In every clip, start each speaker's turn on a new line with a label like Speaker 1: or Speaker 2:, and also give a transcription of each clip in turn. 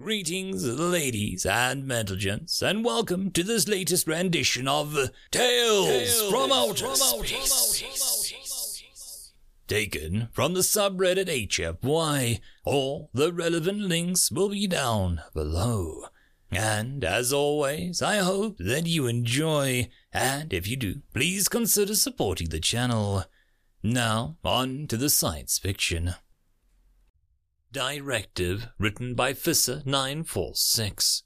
Speaker 1: Greetings, ladies and gents, and welcome to this latest rendition of Tales, Tales from Outer Space. Taken from the subreddit HFY. All the relevant links will be down below. And as always, I hope that you enjoy, and if you do, please consider supporting the channel. Now, on to the science fiction. Directive written by Fissa 946.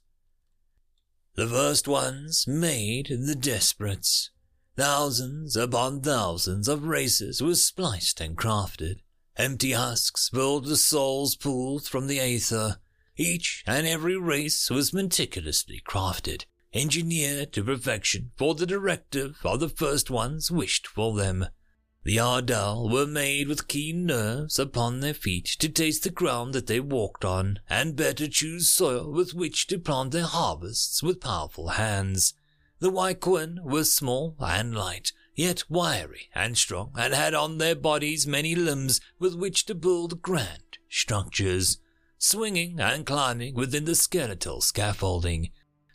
Speaker 1: The first ones made the desperates. Thousands upon thousands of races were spliced and crafted. Empty husks filled the soul's pools from the aether. Each and every race was meticulously crafted, engineered to perfection for the directive of the first ones wished for them. The Ardal were made with keen nerves upon their feet to taste the ground that they walked on, and better choose soil with which to plant their harvests with powerful hands. The Wyquan were small and light, yet wiry and strong, and had on their bodies many limbs with which to build grand structures, swinging and climbing within the skeletal scaffolding.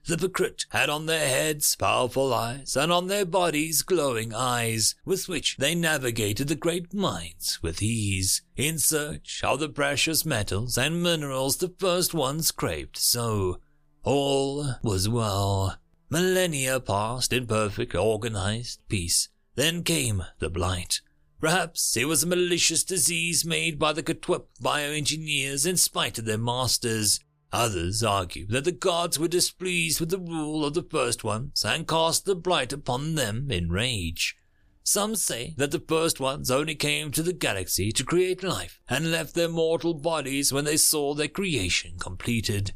Speaker 1: The Pakrit had on their heads powerful eyes, and on their bodies glowing eyes, with which they navigated the great mines with ease, in search of the precious metals and minerals the first ones craved so. All was well. Millennia passed in perfect organized peace. Then came the blight. Perhaps it was a malicious disease made by the Ketwep bioengineers in spite of their masters. Others argue that the gods were displeased with the rule of the first ones and cast the blight upon them in rage. Some say that the first ones only came to the galaxy to create life and left their mortal bodies when they saw their creation completed.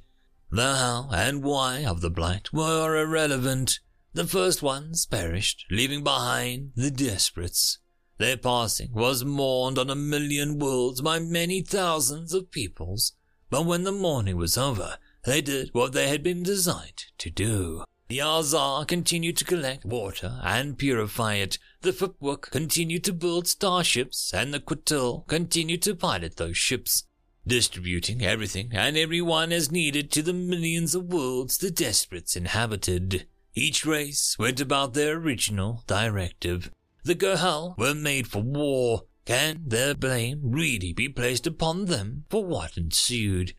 Speaker 1: The how and why of the blight were irrelevant. The first ones perished, leaving behind the desperates. Their passing was mourned on a million worlds by many thousands of peoples but when the morning was over, they did what they had been designed to do. The Azar continued to collect water and purify it. The Fupwuk continued to build starships, and the Quatil continued to pilot those ships, distributing everything and everyone as needed to the millions of worlds the Desperates inhabited. Each race went about their original directive. The Gohal were made for war, can their blame really be placed upon them for what ensued?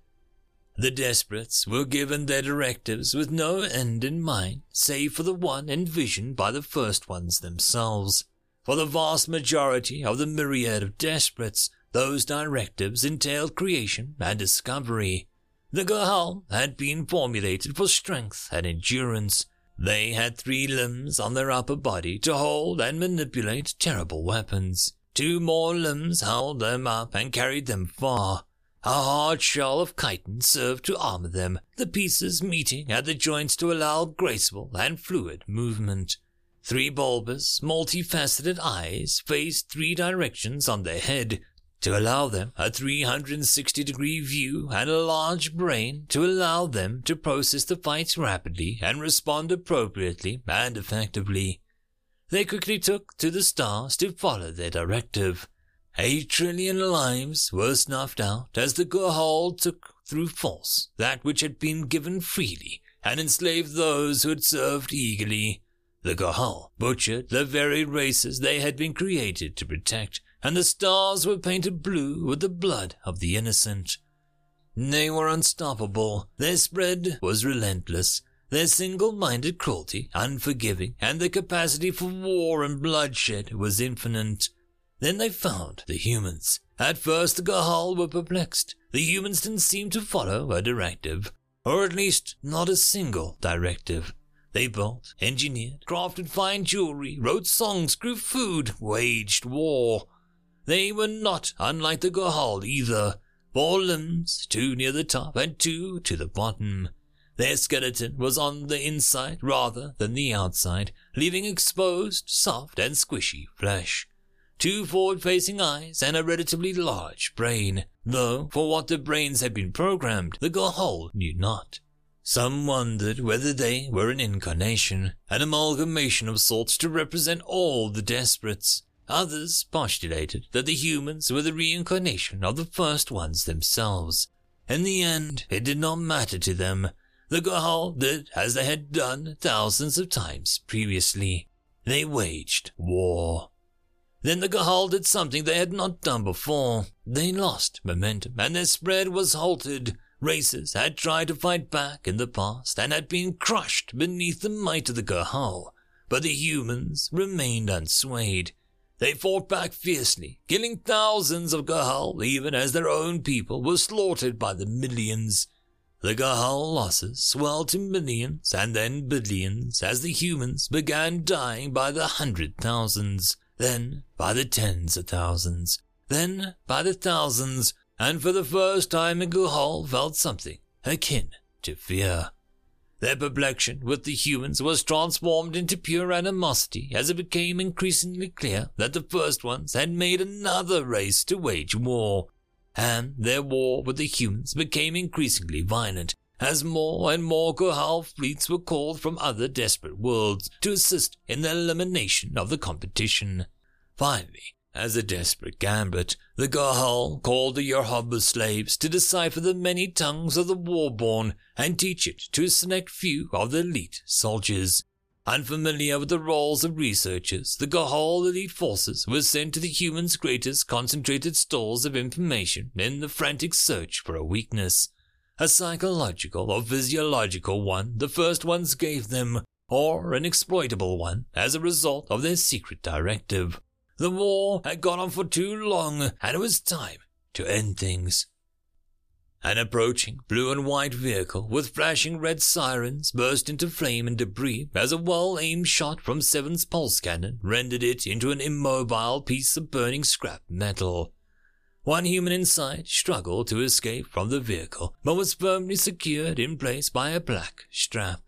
Speaker 1: The desperates were given their directives with no end in mind, save for the one envisioned by the first ones themselves. For the vast majority of the myriad of desperates, those directives entailed creation and discovery. The Gohal had been formulated for strength and endurance. They had three limbs on their upper body to hold and manipulate terrible weapons. Two more limbs held them up and carried them far. A hard shell of chitin served to armor them, the pieces meeting at the joints to allow graceful and fluid movement. Three bulbous, multifaceted eyes faced three directions on their head to allow them a 360 degree view and a large brain to allow them to process the fights rapidly and respond appropriately and effectively. They quickly took to the stars to follow their directive. Eight trillion lives were snuffed out as the Gohal took through force that which had been given freely and enslaved those who had served eagerly. The Gohal butchered the very races they had been created to protect, and the stars were painted blue with the blood of the innocent. They were unstoppable, their spread was relentless, their single-minded cruelty, unforgiving, and their capacity for war and bloodshed was infinite. Then they found the humans. At first the Gohal were perplexed. The humans didn't seem to follow a directive, or at least not a single directive. They built, engineered, crafted fine jewelry, wrote songs, grew food, waged war. They were not unlike the Gohal either. Four limbs, two near the top and two to the bottom. Their skeleton was on the inside rather than the outside, leaving exposed, soft, and squishy flesh. Two forward-facing eyes and a relatively large brain, though for what the brains had been programmed, the Gohal knew not. Some wondered whether they were an incarnation, an amalgamation of sorts to represent all the desperates. Others postulated that the humans were the reincarnation of the first ones themselves, In the end, it did not matter to them. The Gahal did as they had done thousands of times previously. They waged war. Then the Gahal did something they had not done before. They lost momentum and their spread was halted. Races had tried to fight back in the past and had been crushed beneath the might of the Gahal, but the humans remained unswayed. They fought back fiercely, killing thousands of Gahal even as their own people were slaughtered by the millions. The Gahal losses swelled to millions and then billions as the humans began dying by the hundred thousands then by the tens of thousands, then by the thousands, and for the first time Gahal felt something akin to fear. Their perplexion with the humans was transformed into pure animosity as it became increasingly clear that the first ones had made another race to wage war, and their war with the humans became increasingly violent as more and more Gahal fleets were called from other desperate worlds to assist in the elimination of the competition. Finally, as a desperate gambit, the Gahal called the Yerhaba slaves to decipher the many tongues of the warborn and teach it to a select few of the elite soldiers. Unfamiliar with the roles of researchers, the Gahal elite forces were sent to the humans' greatest concentrated stores of information in the frantic search for a weakness a psychological or physiological one the first ones gave them, or an exploitable one as a result of their secret directive. The war had gone on for too long, and it was time to end things. An approaching blue and white vehicle with flashing red sirens burst into flame and debris as a well aimed shot from Seven's pulse cannon rendered it into an immobile piece of burning scrap metal. One human inside struggled to escape from the vehicle, but was firmly secured in place by a black strap.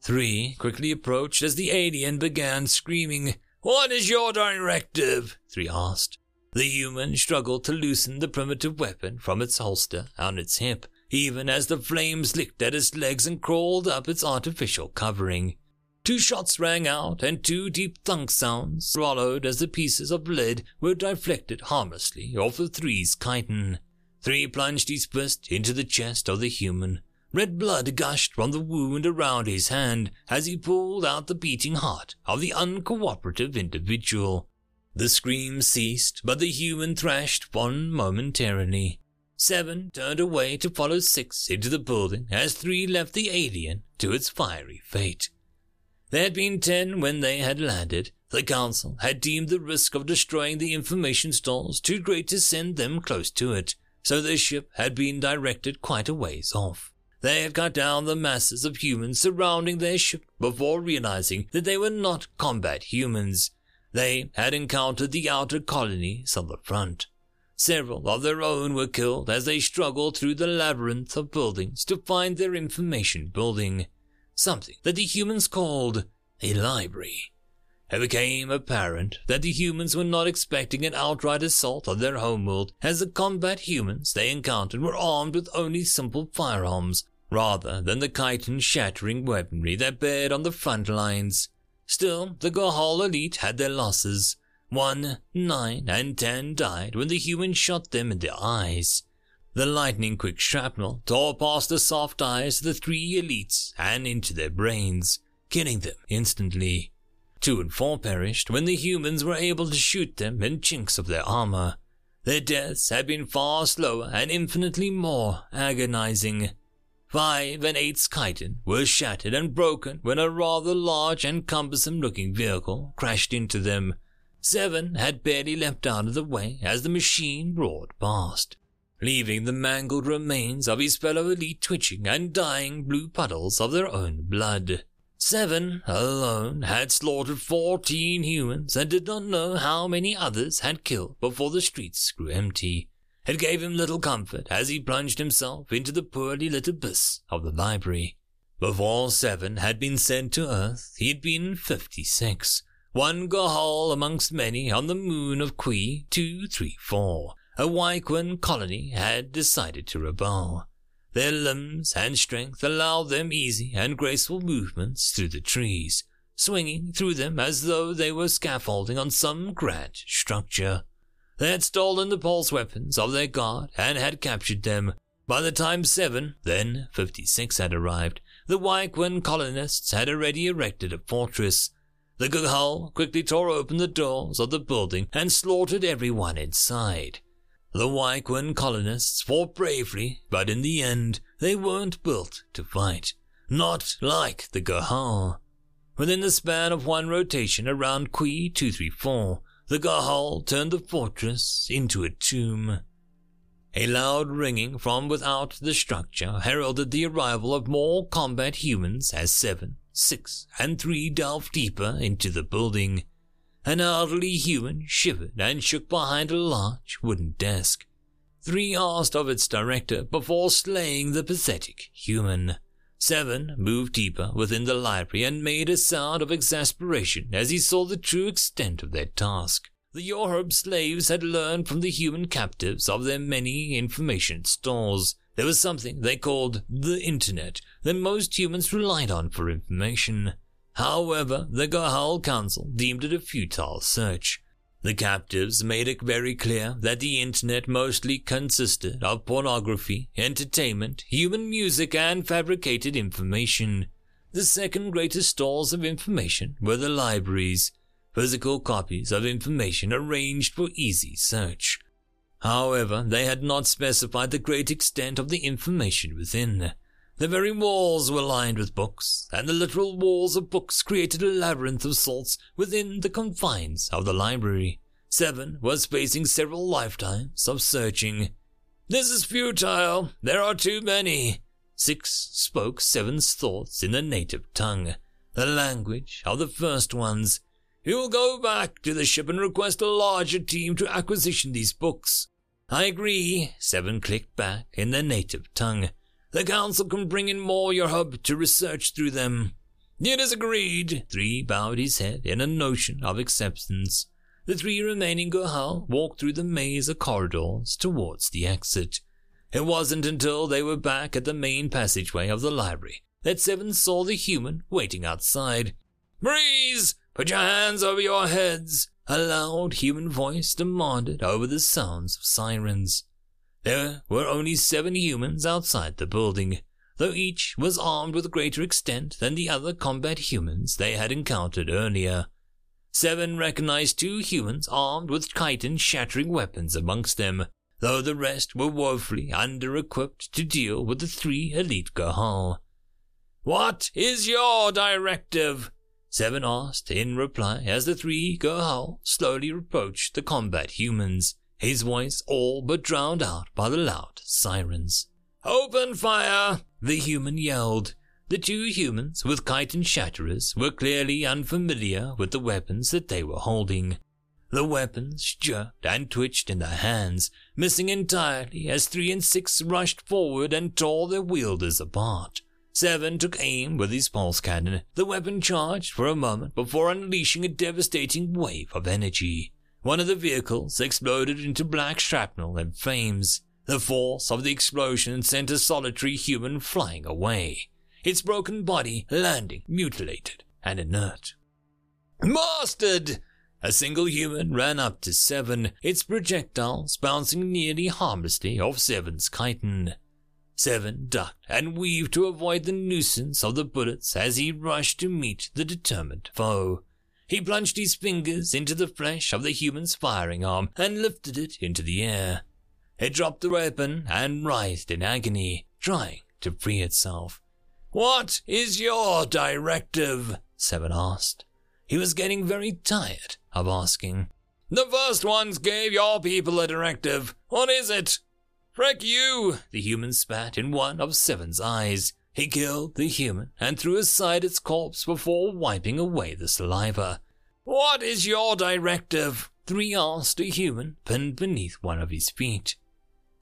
Speaker 1: Three quickly approached as the alien began screaming. What is your directive? Three asked. The human struggled to loosen the primitive weapon from its holster on its hip, even as the flames licked at its legs and crawled up its artificial covering. Two shots rang out, and two deep thunk sounds swallowed as the pieces of lead were deflected harmlessly off the three's chitin. Three plunged his fist into the chest of the human. Red blood gushed from the wound around his hand as he pulled out the beating heart of the uncooperative individual. The scream ceased, but the human thrashed one momentarily. Seven turned away to follow six into the building as three left the alien to its fiery fate. There had been ten when they had landed. The Council had deemed the risk of destroying the information stores too great to send them close to it, so their ship had been directed quite a ways off. They had cut down the masses of humans surrounding their ship before realizing that they were not combat humans. They had encountered the outer colonies on the front. Several of their own were killed as they struggled through the labyrinth of buildings to find their information building something that the humans called a library. It became apparent that the humans were not expecting an outright assault on their homeworld, as the combat humans they encountered were armed with only simple firearms, rather than the chitin shattering weaponry that bared on the front lines. Still, the Gahal elite had their losses. One, nine, and ten died when the humans shot them in the eyes. The lightning quick shrapnel tore past the soft eyes of the three elites and into their brains, killing them instantly. Two and four perished when the humans were able to shoot them in chinks of their armor. Their deaths had been far slower and infinitely more agonizing. Five and eight's chitin were shattered and broken when a rather large and cumbersome looking vehicle crashed into them. Seven had barely leapt out of the way as the machine roared past leaving the mangled remains of his fellow elite twitching and dying blue puddles of their own blood. Seven alone had slaughtered fourteen humans and did not know how many others had killed before the streets grew empty. It gave him little comfort as he plunged himself into the poorly lit abyss of the library. Before Seven had been sent to Earth, he had been fifty-six, one Gahal amongst many on the moon of Qui 234, a Wyquan colony had decided to rebel. Their limbs and strength allowed them easy and graceful movements through the trees, swinging through them as though they were scaffolding on some grand structure. They had stolen the pulse weapons of their guard and had captured them, By the time 7, then 56 had arrived, the Wyquin colonists had already erected a fortress. The Gahal quickly tore open the doors of the building and slaughtered everyone inside. The Wyquin colonists fought bravely, but in the end, they weren't built to fight. Not like the Gahal. Within the span of one rotation around Qui 234, the Gahal turned the fortress into a tomb. A loud ringing from without the structure heralded the arrival of more combat humans as seven, six, and three delved deeper into the building. An elderly human shivered and shook behind a large wooden desk. Three asked of its director before slaying the pathetic human. Seven moved deeper within the library and made a sound of exasperation as he saw the true extent of their task. The Yorub slaves had learned from the human captives of their many information stores. There was something they called the Internet that most humans relied on for information. However, the Gahal Council deemed it a futile search. The captives made it very clear that the internet mostly consisted of pornography, entertainment, human music, and fabricated information. The second greatest stores of information were the libraries, physical copies of information arranged for easy search. However, they had not specified the great extent of the information within. The very walls were lined with books, and the literal walls of books created a labyrinth of sorts within the confines of the library. Seven was facing several lifetimes of searching. This is futile. There are too many. Six spoke Seven's thoughts in the native tongue, the language of the first ones. You will go back to the ship and request a larger team to acquisition these books. I agree, Seven clicked back in their native tongue. The council can bring in more your hub to research through them. It is agreed. Three bowed his head in a notion of acceptance. The three remaining Gahal walked through the maze of corridors towards the exit. It wasn't until they were back at the main passageway of the library that Seven saw the human waiting outside. Breeze! Put your hands over your heads, a loud human voice demanded over the sounds of sirens. There were only seven humans outside the building, though each was armed with greater extent than the other combat humans they had encountered earlier. Seven recognized two humans armed with chitin shattering weapons amongst them, though the rest were woefully under equipped to deal with the three elite Gahal. What is your directive? Seven asked in reply as the three Gahal slowly approached the combat humans, his voice all but drowned out by the loud sirens. Open fire! The human yelled. The two humans with chitin shatterers were clearly unfamiliar with the weapons that they were holding. The weapons jerked and twitched in their hands, missing entirely as three and six rushed forward and tore their wielders apart. Seven took aim with his pulse cannon. The weapon charged for a moment before unleashing a devastating wave of energy. One of the vehicles exploded into black shrapnel and flames. The force of the explosion sent a solitary human flying away, its broken body landing mutilated and inert. Bastard! A single human ran up to Seven, its projectiles bouncing nearly harmlessly off Seven's chitin. Seven ducked and weaved to avoid the nuisance of the bullets as he rushed to meet the determined foe. He plunged his fingers into the flesh of the human's firing arm and lifted it into the air. It dropped the weapon and writhed in agony, trying to free itself. What is your directive? Seven asked. He was getting very tired of asking. The first ones gave your people a directive. What is it? Frick you! The human spat in one of Seven's eyes. He killed the human and threw aside its corpse before wiping away the saliva. What is your directive? Three asked a human pinned beneath one of his feet.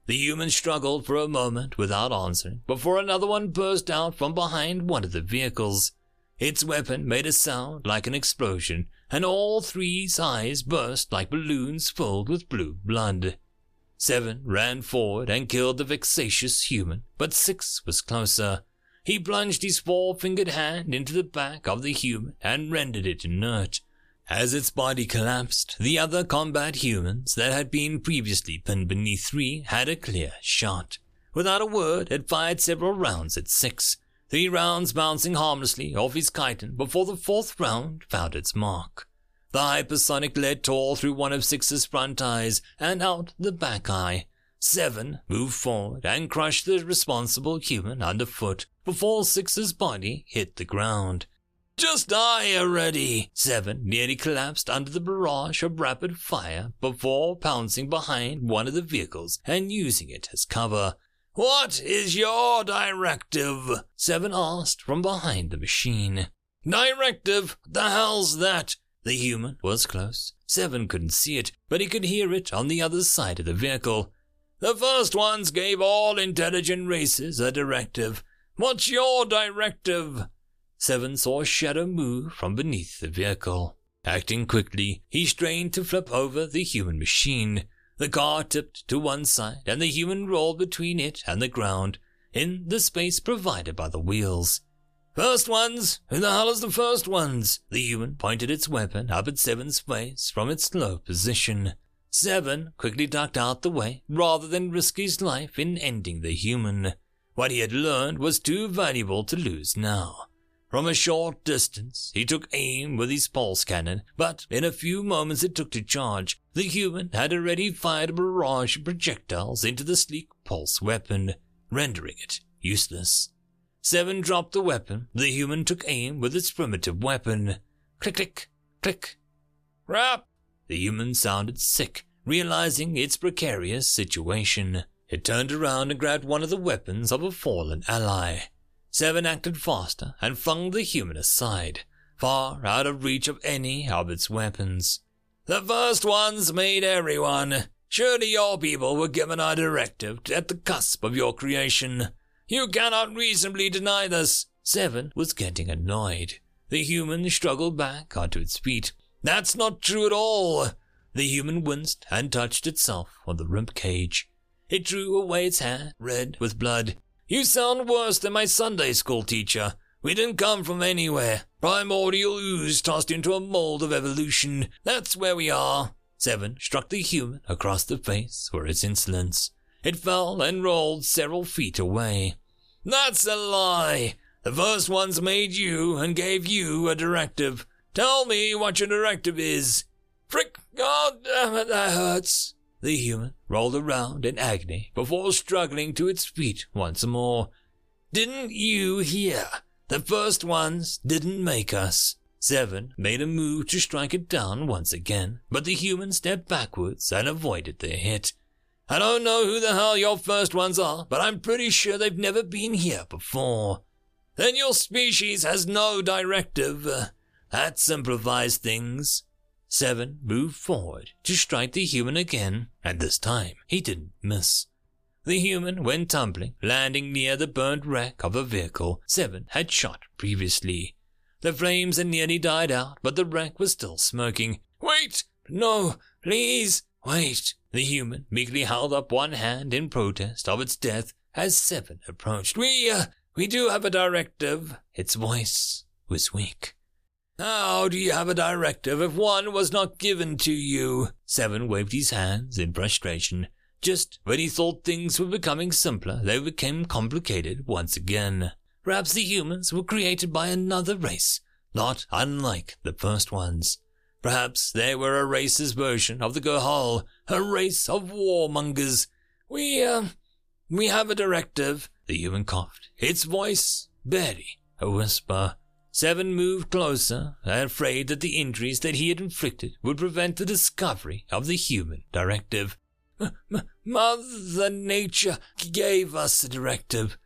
Speaker 1: The human struggled for a moment without answering before another one burst out from behind one of the vehicles. Its weapon made a sound like an explosion, and all three's eyes burst like balloons filled with blue blood. Seven ran forward and killed the vexatious human, but Six was closer. He plunged his four-fingered hand into the back of the human and rendered it inert. As its body collapsed, the other combat humans that had been previously pinned beneath three had a clear shot. without a word, had fired several rounds at six, three rounds bouncing harmlessly off his chitin before the fourth round found its mark. The hypersonic lead tore through one of Six's front eyes and out the back eye. Seven moved forward and crushed the responsible human underfoot before Six's body hit the ground. Just die already! Seven nearly collapsed under the barrage of rapid fire before pouncing behind one of the vehicles and using it as cover. What is your directive? Seven asked from behind the machine. Directive? The hell's that? The human was close. Seven couldn't see it, but he could hear it on the other side of the vehicle. The first ones gave all intelligent races a directive. What's your directive? Seven saw a shadow move from beneath the vehicle. Acting quickly, he strained to flip over the human machine. The car tipped to one side, and the human rolled between it and the ground, in the space provided by the wheels. First ones? Who the hell is the first ones? The human pointed its weapon up at Seven's face from its low position. Seven quickly ducked out the way, rather than risk his life in ending the human. What he had learned was too valuable to lose now. From a short distance, he took aim with his pulse cannon, but in a few moments it took to charge, the human had already fired a barrage of projectiles into the sleek pulse weapon, rendering it useless. Seven dropped the weapon. The human took aim with its primitive weapon. Click, click, click. Rap! The human sounded sick, realizing its precarious situation. It turned around and grabbed one of the weapons of a fallen ally. Seven acted faster and flung the human aside, far out of reach of any of its weapons. The first ones made everyone. Surely your people were given a directive at the cusp of your creation. You cannot reasonably deny this. Seven was getting annoyed. The human struggled back onto its feet. That's not true at all. The human winced and touched itself on the rib cage. It drew away its hand, red with blood. You sound worse than my Sunday school teacher. We didn't come from anywhere. Primordial ooze tossed into a mold of evolution. That's where we are. Seven struck the human across the face for its insolence. It fell and rolled several feet away. That's a lie. The first ones made you and gave you a directive. Tell me what your directive is. Frick! God damn it, that hurts. The human rolled around in agony before struggling to its feet once more. Didn't you hear? The first ones didn't make us. Seven made a move to strike it down once again, but the human stepped backwards and avoided the hit. I don't know who the hell your first ones are, but I'm pretty sure they've never been here before. Then your species has no directive. Uh, that simplifies things. Seven moved forward to strike the human again, and this time he didn't miss. The human went tumbling, landing near the burnt wreck of a vehicle Seven had shot previously. The flames had nearly died out, but the wreck was still smoking. Wait! No! Please! Wait! The human meekly held up one hand in protest of its death as Seven approached. We, uh, we do have a directive. Its voice was weak. How do you have a directive if one was not given to you? Seven waved his hands in frustration. Just when he thought things were becoming simpler, they became complicated once again. Perhaps the humans were created by another race, not unlike the first ones. Perhaps they were a race's version of the Gohal, a race of warmongers. We, uh, we have a directive, the human coughed, its voice barely a whisper. Seven moved closer, afraid that the injuries that he had inflicted would prevent the discovery of the human directive. Mother Nature gave us a directive.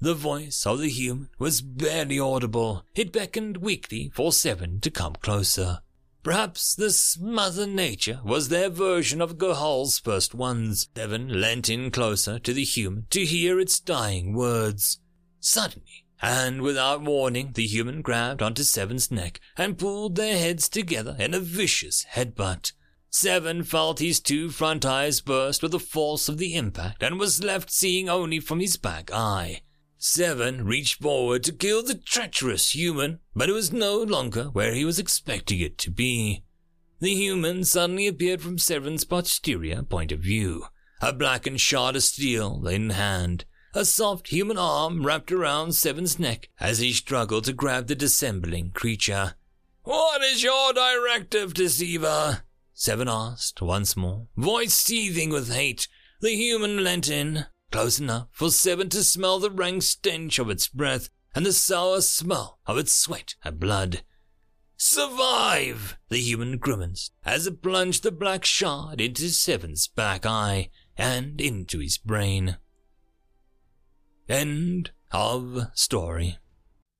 Speaker 1: The voice of the human was barely audible. It beckoned weakly for Seven to come closer. Perhaps this Mother Nature was their version of Gohal's first ones. Seven leant in closer to the human to hear its dying words. Suddenly, and without warning, the human grabbed onto Seven's neck and pulled their heads together in a vicious headbutt. Seven felt his two front eyes burst with the force of the impact and was left seeing only from his back eye. Seven reached forward to kill the treacherous human, but it was no longer where he was expecting it to be. The human suddenly appeared from Seven's posterior point of view, a blackened shard of steel in hand, a soft human arm wrapped around Seven's neck as he struggled to grab the dissembling creature. What is your directive, deceiver? Seven asked once more, voice seething with hate. The human leant in, close enough for Seven to smell the rank stench of its breath and the sour smell of its sweat and blood. Survive! The human grimaced as it plunged the black shard into Seven's back eye and into his brain. End of story.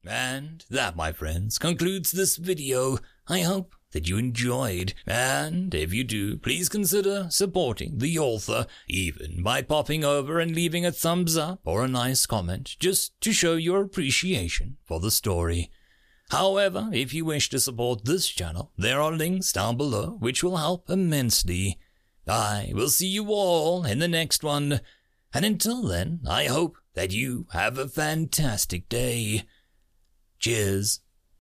Speaker 1: And that, my friends, concludes this video. I hope that you enjoyed, and if you do, please consider supporting the author, even by popping over and leaving a thumbs up or a nice comment, just to show your appreciation for the story. However, if you wish to support this channel, there are links down below which will help immensely. I will see you all in the next one, and until then, I hope that you have a fantastic day. Cheers.